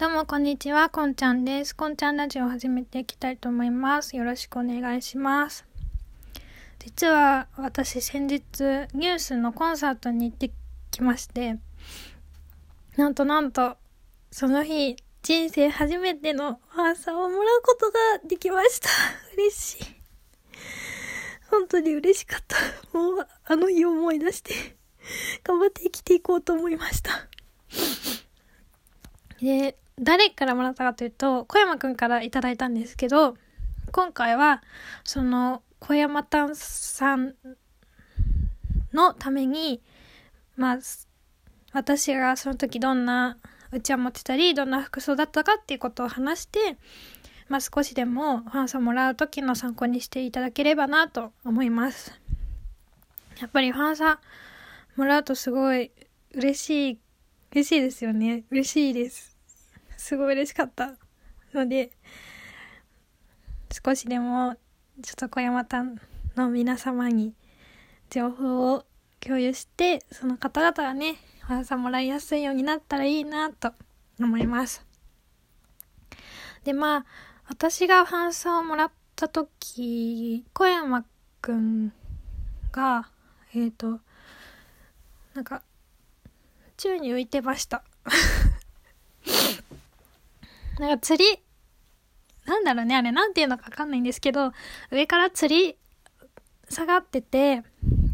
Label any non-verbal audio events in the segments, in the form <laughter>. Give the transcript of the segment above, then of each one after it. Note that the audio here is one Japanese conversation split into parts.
どうもこんにちは、こんちゃんです。こんちゃんラジオを始めていきたいと思います。よろしくお願いします。実は私先日ニュースのコンサートに行ってきまして、なんとなんと、その日、人生初めてのファーサーをもらうことができました。<laughs> 嬉しい。本当に嬉しかった。もう、あの日思い出して、頑張って生きていこうと思いました。で、誰からもらったかというと、小山くんからいただいたんですけど、今回は、その、小山丹さんのために、まあ、私がその時どんなうちわ持ってたり、どんな服装だったかっていうことを話して、まあ少しでもファンさんもらう時の参考にしていただければなと思います。やっぱりファンさんもらうとすごい嬉しい、嬉しいですよね。嬉しいです。すごい嬉しかったので、少しでも、ちょっと小山丹の皆様に情報を共有して、その方々がね、ファンさんもらいやすいようになったらいいなと思います。で、まあ、私がファンサをもらった時、小山くんが、えっ、ー、と、なんか、宙に浮いてました。なんか釣り、なんだろうね、あれ、なんていうのかわかんないんですけど、上から釣り下がってて、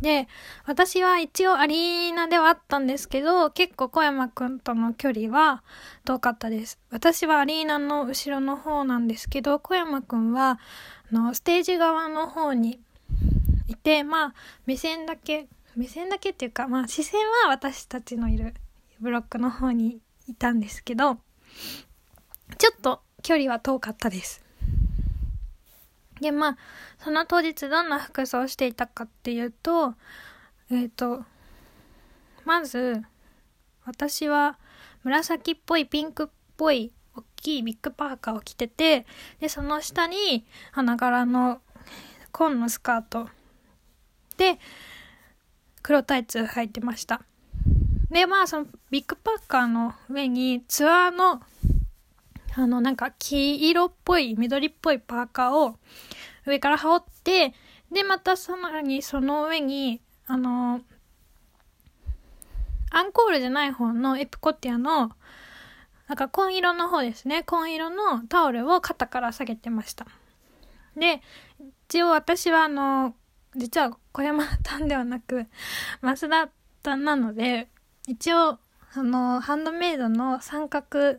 で、私は一応アリーナではあったんですけど、結構小山くんとの距離は遠かったです。私はアリーナの後ろの方なんですけど、小山くんは、あの、ステージ側の方にいて、まあ、目線だけ、目線だけっていうか、まあ、視線は私たちのいるブロックの方にいたんですけど、ちょっと距離は遠かったです。で、まあ、その当日どんな服装をしていたかっていうと、えっ、ー、と、まず、私は紫っぽいピンクっぽい大きいビッグパーカーを着てて、で、その下に花柄の紺のスカートで、黒タイツ履いてました。で、まあ、そのビッグパーカーの上にツアーのあの、なんか黄色っぽい、緑っぽいパーカーを上から羽織って、で、またさらにその上に、あの、アンコールじゃない方のエプコティアの、なんか紺色の方ですね。紺色のタオルを肩から下げてました。で、一応私はあの、実は小山丹ではなく、増田丹なので、一応、あの、ハンドメイドの三角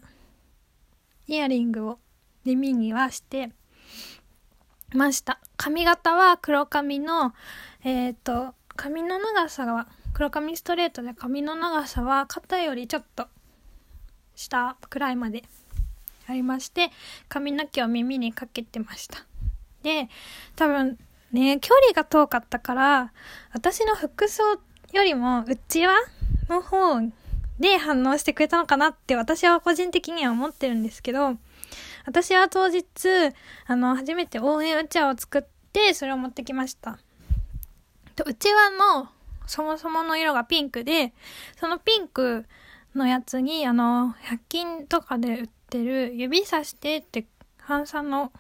イヤリングを耳にはしてました。髪型は黒髪の、えっ、ー、と、髪の長さは、黒髪ストレートで髪の長さは肩よりちょっと下くらいまでありまして、髪の毛を耳にかけてました。で、多分ね、距離が遠かったから、私の服装よりも内輪の方で反応してくれたのかなって私は個人的には思ってるんですけど、私は当日、あの、初めて応援うちわを作って、それを持ってきました。と、うちわの、そもそもの色がピンクで、そのピンクのやつに、あの、100均とかで売ってる、指さしてって、半さんの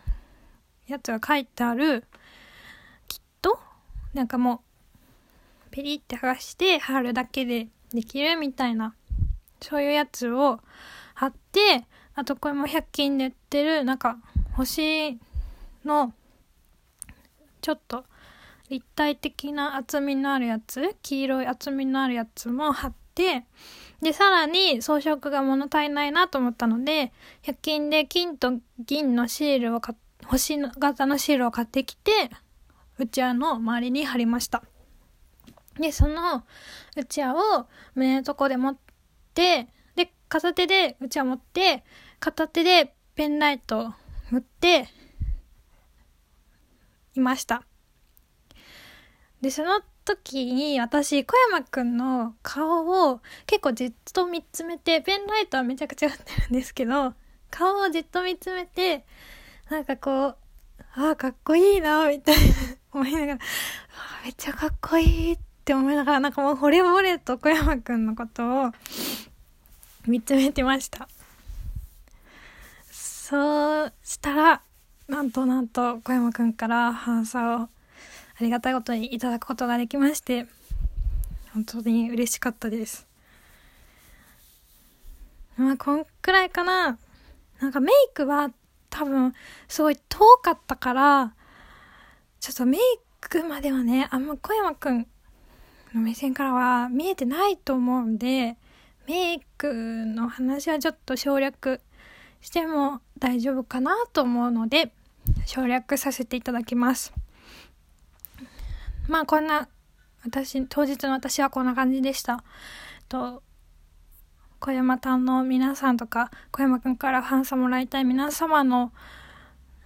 やつが書いてある、きっとなんかもう、ペリって剥がして貼るだけでできるみたいなそういうやつを貼って、あとこれも100均で売ってる、なんか、星の、ちょっと、立体的な厚みのあるやつ、黄色い厚みのあるやつも貼って、で、さらに装飾が物足りないなと思ったので、100均で金と銀のシールを星型のシールを買ってきて、うちわの周りに貼りました。で、そのうちわを胸のとこで持っ、で、片手でうちわ持って、片手でペンライト振って、いました。で、その時に私、小山くんの顔を結構じっと見つめて、ペンライトはめちゃくちゃ振ってるんですけど、顔をじっと見つめて、なんかこう、ああ、かっこいいな、みたいな <laughs> 思いながら、めっちゃかっこいいって思いながら、なんかもう惚れ惚れと小山くんのことを見つめてました。そうしたら、なんとなんと小山くんからハンサをありがたいことにいただくことができまして、本当に嬉しかったです。まあ、こんくらいかな。なんかメイクは多分、すごい遠かったから、ちょっとメイクまではね、あんま小山くんの目線からは見えてないと思うんで、メイクの話はちょっと省略しても大丈夫かなと思うので、省略させていただきます。まあこんな、私、当日の私はこんな感じでした。と、小山さんの皆さんとか、小山くんからファンサもらいたい皆様の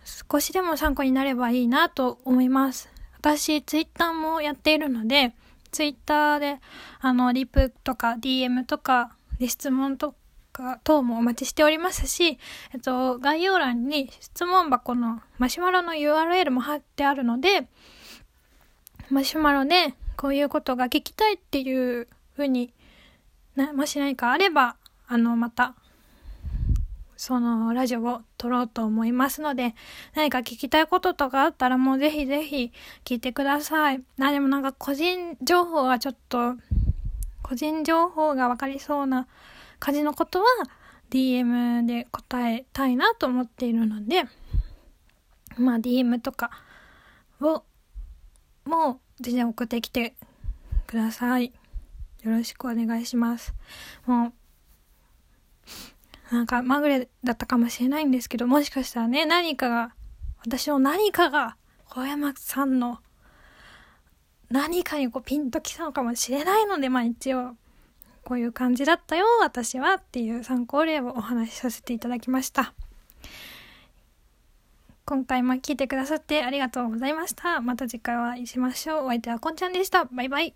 少しでも参考になればいいなと思います。私、ツイッターもやっているので、ツイッターで、あの、リプとか DM とかで質問とか等もお待ちしておりますし、えっと、概要欄に質問箱のマシュマロの URL も貼ってあるので、マシュマロでこういうことが聞きたいっていうふうにな、もし何かあれば、あの、また、そのラジオを撮ろうと思いますので、何か聞きたいこととかあったらもうぜひぜひ聞いてください。あ、でもなんか個人情報がちょっと、個人情報がわかりそうな感じのことは DM で答えたいなと思っているので、まあ DM とかを、もう全然送ってきてください。よろしくお願いします。もう、なんかまぐれだったかもしれないんですけど、もしかしたらね、何かが、私の何かが、小山さんの何かにこうピンときたのかもしれないので、まあ一応、こういう感じだったよ、私はっていう参考例をお話しさせていただきました。今回も聞いてくださってありがとうございました。また次回お会いしましょう。お相手はこんちゃんでした。バイバイ。